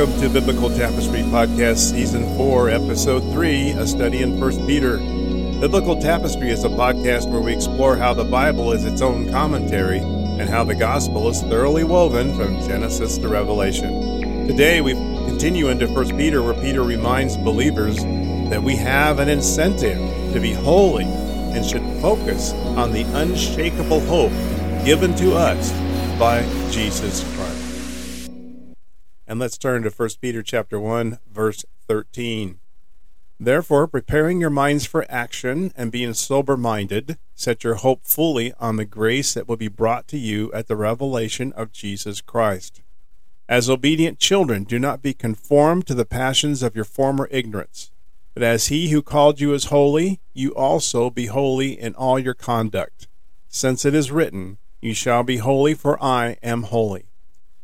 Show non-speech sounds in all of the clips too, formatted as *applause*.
Welcome to Biblical Tapestry Podcast, Season 4, Episode 3, a study in 1 Peter. Biblical Tapestry is a podcast where we explore how the Bible is its own commentary and how the Gospel is thoroughly woven from Genesis to Revelation. Today, we continue into 1 Peter, where Peter reminds believers that we have an incentive to be holy and should focus on the unshakable hope given to us by Jesus Christ. And let's turn to 1 Peter chapter 1 verse 13. Therefore, preparing your minds for action and being sober-minded, set your hope fully on the grace that will be brought to you at the revelation of Jesus Christ. As obedient children, do not be conformed to the passions of your former ignorance, but as he who called you is holy, you also be holy in all your conduct, since it is written, You shall be holy, for I am holy.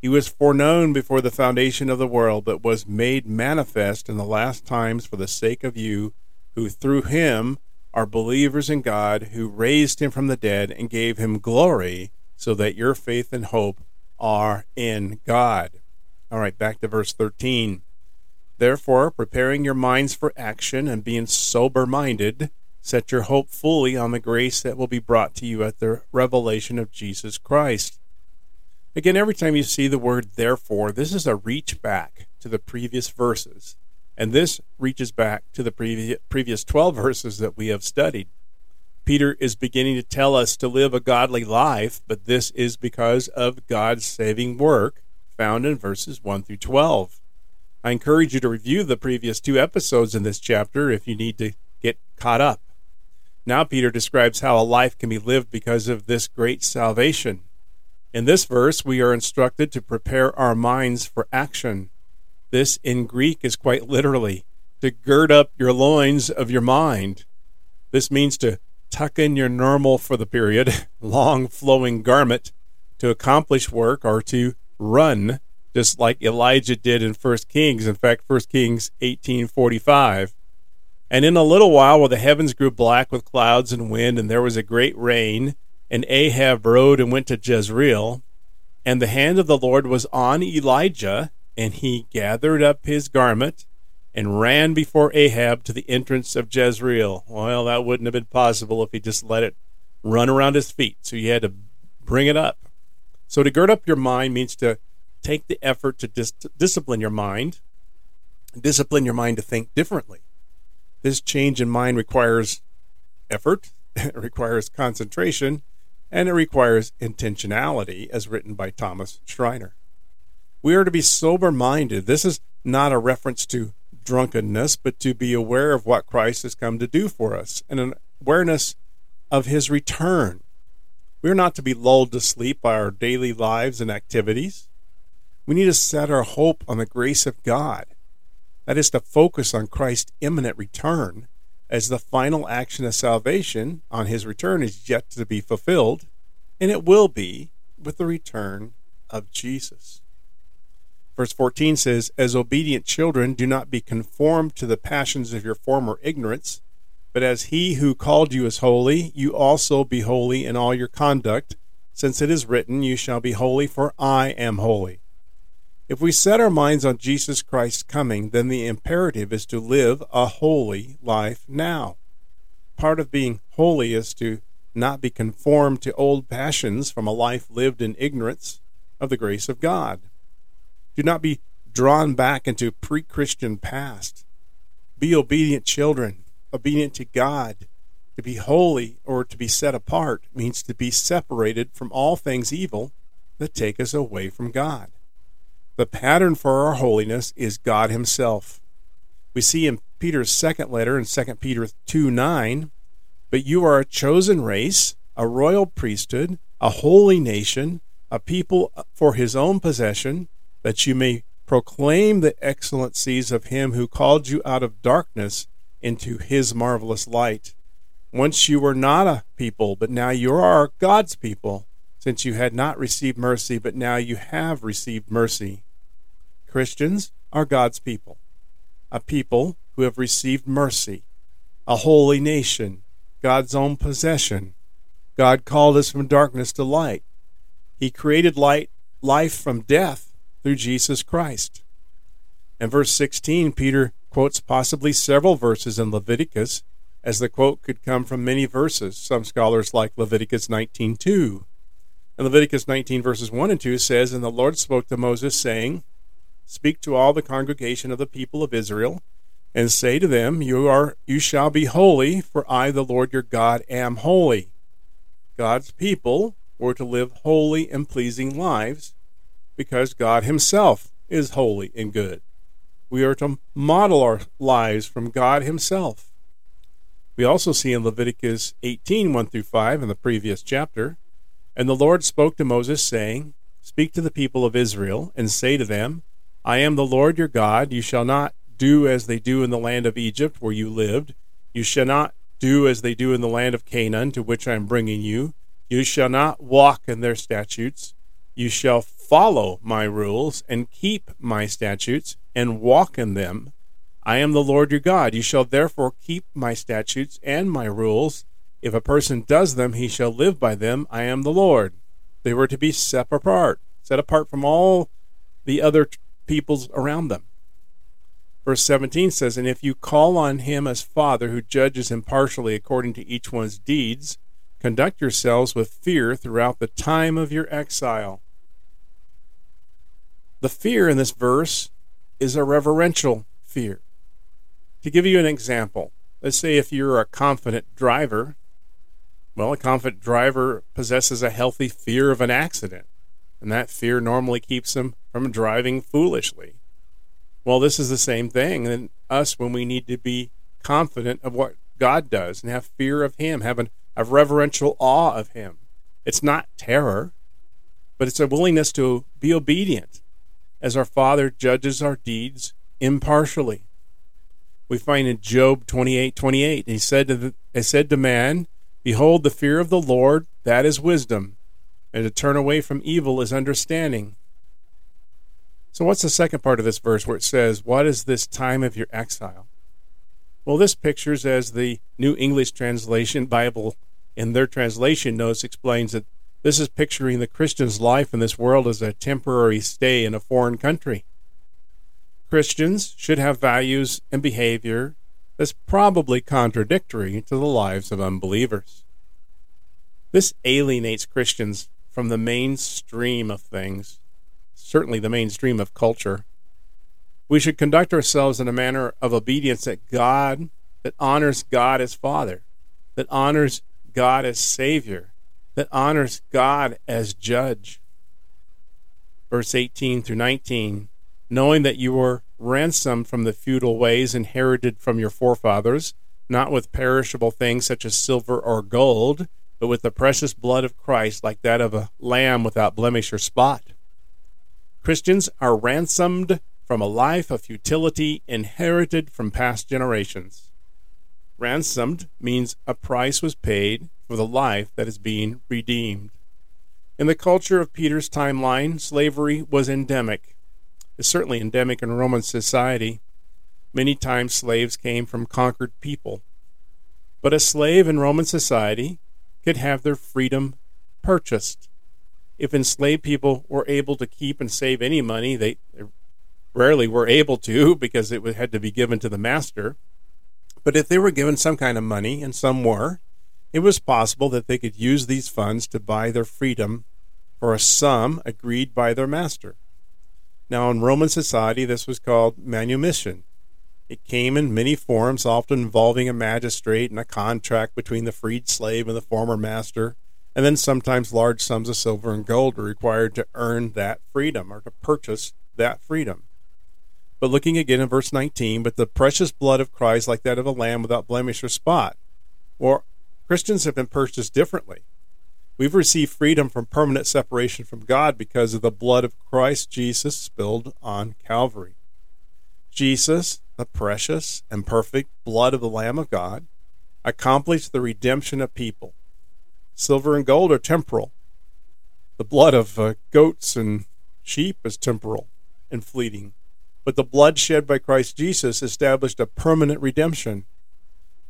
He was foreknown before the foundation of the world, but was made manifest in the last times for the sake of you, who through him are believers in God, who raised him from the dead and gave him glory, so that your faith and hope are in God. All right, back to verse 13. Therefore, preparing your minds for action and being sober minded, set your hope fully on the grace that will be brought to you at the revelation of Jesus Christ. Again, every time you see the word therefore, this is a reach back to the previous verses. And this reaches back to the previous, previous 12 verses that we have studied. Peter is beginning to tell us to live a godly life, but this is because of God's saving work found in verses 1 through 12. I encourage you to review the previous two episodes in this chapter if you need to get caught up. Now, Peter describes how a life can be lived because of this great salvation. In this verse, we are instructed to prepare our minds for action. This in Greek is quite literally to gird up your loins of your mind. This means to tuck in your normal for the period, *laughs* long flowing garment to accomplish work or to run, just like Elijah did in 1 Kings, in fact, 1 Kings 1845. And in a little while, when the heavens grew black with clouds and wind, and there was a great rain, and Ahab rode and went to Jezreel. And the hand of the Lord was on Elijah, and he gathered up his garment and ran before Ahab to the entrance of Jezreel. Well, that wouldn't have been possible if he just let it run around his feet. So you had to bring it up. So to gird up your mind means to take the effort to dis- discipline your mind, discipline your mind to think differently. This change in mind requires effort, it *laughs* requires concentration, and it requires intentionality, as written by Thomas Schreiner. We are to be sober minded. This is not a reference to drunkenness, but to be aware of what Christ has come to do for us and an awareness of his return. We are not to be lulled to sleep by our daily lives and activities. We need to set our hope on the grace of God. That is to focus on Christ's imminent return as the final action of salvation on his return is yet to be fulfilled, and it will be with the return of Jesus. Verse 14 says, As obedient children, do not be conformed to the passions of your former ignorance, but as he who called you is holy, you also be holy in all your conduct, since it is written, You shall be holy, for I am holy. If we set our minds on Jesus Christ's coming, then the imperative is to live a holy life now. Part of being holy is to not be conformed to old passions from a life lived in ignorance of the grace of God. Do not be drawn back into pre Christian past. Be obedient children, obedient to God. To be holy or to be set apart means to be separated from all things evil that take us away from God. The pattern for our holiness is God Himself. We see in Peter's second letter in 2 Peter 2 9, but you are a chosen race, a royal priesthood, a holy nation, a people for His own possession, that you may proclaim the excellencies of Him who called you out of darkness into his marvelous light. Once you were not a people, but now you are God's people, since you had not received mercy, but now you have received mercy. Christians are God's people, a people who have received mercy, a holy nation, God's own possession. God called us from darkness to light. He created light, life from death through Jesus Christ. In verse 16, Peter quotes possibly several verses in Leviticus, as the quote could come from many verses. Some scholars like Leviticus 19:2. And Leviticus 19 verses 1 and 2 says, And the Lord spoke to Moses, saying, Speak to all the congregation of the people of Israel, and say to them, You are you shall be holy, for I the Lord your God am holy. God's people were to live holy and pleasing lives because God himself is holy and good. We are to model our lives from God Himself. We also see in Leviticus 18 1 through 5 in the previous chapter, And the Lord spoke to Moses, saying, Speak to the people of Israel, and say to them, I am the Lord your God. You shall not do as they do in the land of Egypt, where you lived. You shall not do as they do in the land of Canaan, to which I am bringing you. You shall not walk in their statutes. You shall follow my rules and keep my statutes and walk in them. I am the Lord your God. You shall therefore keep my statutes and my rules. If a person does them, he shall live by them. I am the Lord. They were to be set apart, set apart from all the other peoples around them. Verse 17 says, And if you call on him as Father, who judges impartially according to each one's deeds, conduct yourselves with fear throughout the time of your exile. The fear in this verse is a reverential fear. To give you an example, let's say if you're a confident driver, well, a confident driver possesses a healthy fear of an accident, and that fear normally keeps them from driving foolishly. Well, this is the same thing in us when we need to be confident of what God does and have fear of Him, have a, reverential awe of Him. It's not terror, but it's a willingness to be obedient as our Father judges our deeds impartially. We find in Job 28 28, he said to, the, he said to man, Behold, the fear of the Lord, that is wisdom, and to turn away from evil is understanding. So, what's the second part of this verse where it says, What is this time of your exile? Well, this pictures, as the New English Translation Bible in their translation notes explains, that this is picturing the Christian's life in this world as a temporary stay in a foreign country. Christians should have values and behavior that's probably contradictory to the lives of unbelievers. This alienates Christians from the mainstream of things, certainly the mainstream of culture. We should conduct ourselves in a manner of obedience that God, that honors God as Father, that honors God as Savior, that honors God as judge. Verse 18 through 19 knowing that you were ransomed from the futile ways inherited from your forefathers, not with perishable things such as silver or gold, but with the precious blood of Christ, like that of a lamb without blemish or spot. Christians are ransomed from a life of futility inherited from past generations. Ransomed means a price was paid for the life that is being redeemed. In the culture of Peter's timeline, slavery was endemic. It's certainly endemic in Roman society. Many times slaves came from conquered people. But a slave in Roman society could have their freedom purchased. If enslaved people were able to keep and save any money, they rarely were able to *laughs* because it had to be given to the master. But if they were given some kind of money, and some were, it was possible that they could use these funds to buy their freedom for a sum agreed by their master. Now, in Roman society, this was called manumission. It came in many forms, often involving a magistrate and a contract between the freed slave and the former master, and then sometimes large sums of silver and gold were required to earn that freedom or to purchase that freedom. But looking again in verse 19, but the precious blood of Christ, like that of a lamb without blemish or spot, or Christians have been purchased differently. We've received freedom from permanent separation from God because of the blood of Christ Jesus spilled on Calvary. Jesus the precious and perfect blood of the Lamb of God, accomplished the redemption of people. Silver and gold are temporal. The blood of uh, goats and sheep is temporal and fleeting. But the blood shed by Christ Jesus established a permanent redemption.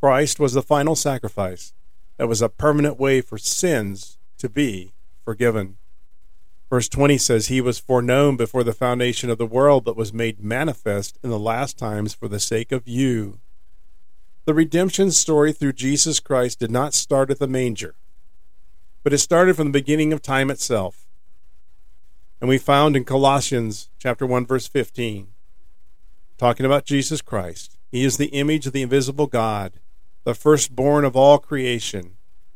Christ was the final sacrifice that was a permanent way for sins to be forgiven. Verse 20 says, He was foreknown before the foundation of the world, but was made manifest in the last times for the sake of you. The redemption story through Jesus Christ did not start at the manger but it started from the beginning of time itself. And we found in Colossians chapter 1 verse 15 talking about Jesus Christ. He is the image of the invisible God, the firstborn of all creation.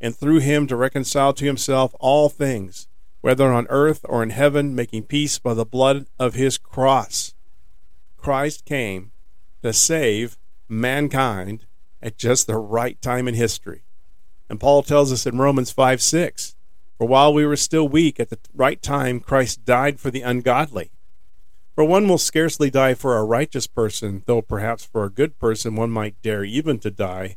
and through him to reconcile to himself all things, whether on earth or in heaven, making peace by the blood of his cross. Christ came to save mankind at just the right time in history. And Paul tells us in Romans 5 6 for while we were still weak, at the right time, Christ died for the ungodly. For one will scarcely die for a righteous person, though perhaps for a good person one might dare even to die.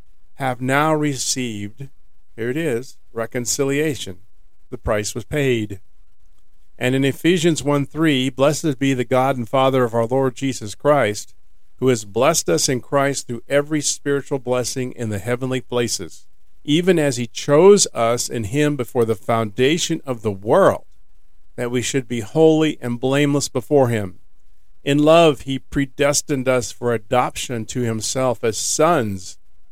have now received, here it is, reconciliation. The price was paid. And in Ephesians 1 3, blessed be the God and Father of our Lord Jesus Christ, who has blessed us in Christ through every spiritual blessing in the heavenly places even as he chose us in him before the foundation of the world, that we should be holy and blameless before him. In love, he predestined us for adoption to himself as sons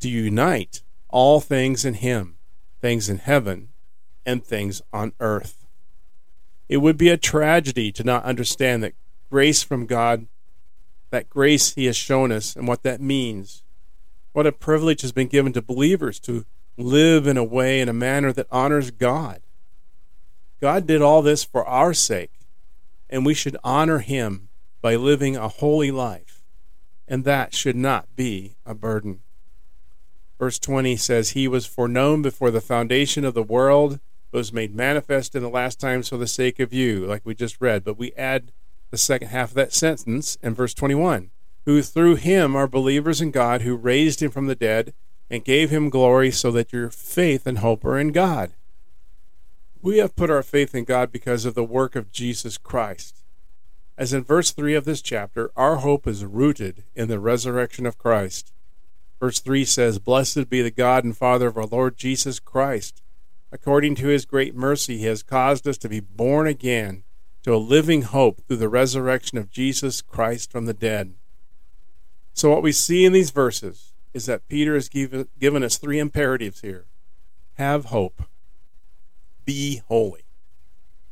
to unite all things in him, things in heaven and things on earth. It would be a tragedy to not understand that grace from God, that grace he has shown us, and what that means. What a privilege has been given to believers to live in a way, in a manner that honors God. God did all this for our sake, and we should honor Him by living a holy life, and that should not be a burden. Verse 20 says, He was foreknown before the foundation of the world, was made manifest in the last times for the sake of you, like we just read. But we add the second half of that sentence in verse 21 who through him are believers in God, who raised him from the dead and gave him glory so that your faith and hope are in God. We have put our faith in God because of the work of Jesus Christ. As in verse 3 of this chapter, our hope is rooted in the resurrection of Christ. Verse 3 says, Blessed be the God and Father of our Lord Jesus Christ. According to his great mercy, he has caused us to be born again to a living hope through the resurrection of Jesus Christ from the dead. So, what we see in these verses is that Peter has given, given us three imperatives here have hope, be holy,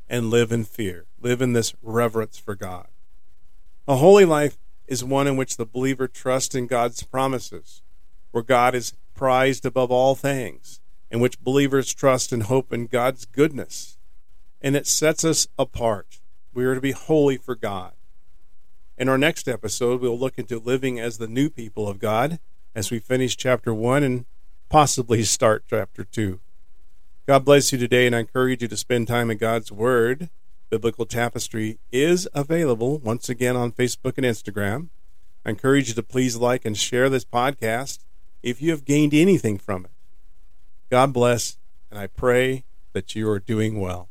and live in fear. Live in this reverence for God. A holy life is one in which the believer trusts in God's promises, where God is prized above all things, in which believers trust and hope in God's goodness. And it sets us apart. We are to be holy for God. In our next episode, we'll look into living as the new people of God as we finish chapter 1 and possibly *laughs* start chapter 2. God bless you today, and I encourage you to spend time in God's Word. Biblical Tapestry is available once again on Facebook and Instagram. I encourage you to please like and share this podcast if you have gained anything from it. God bless, and I pray that you are doing well.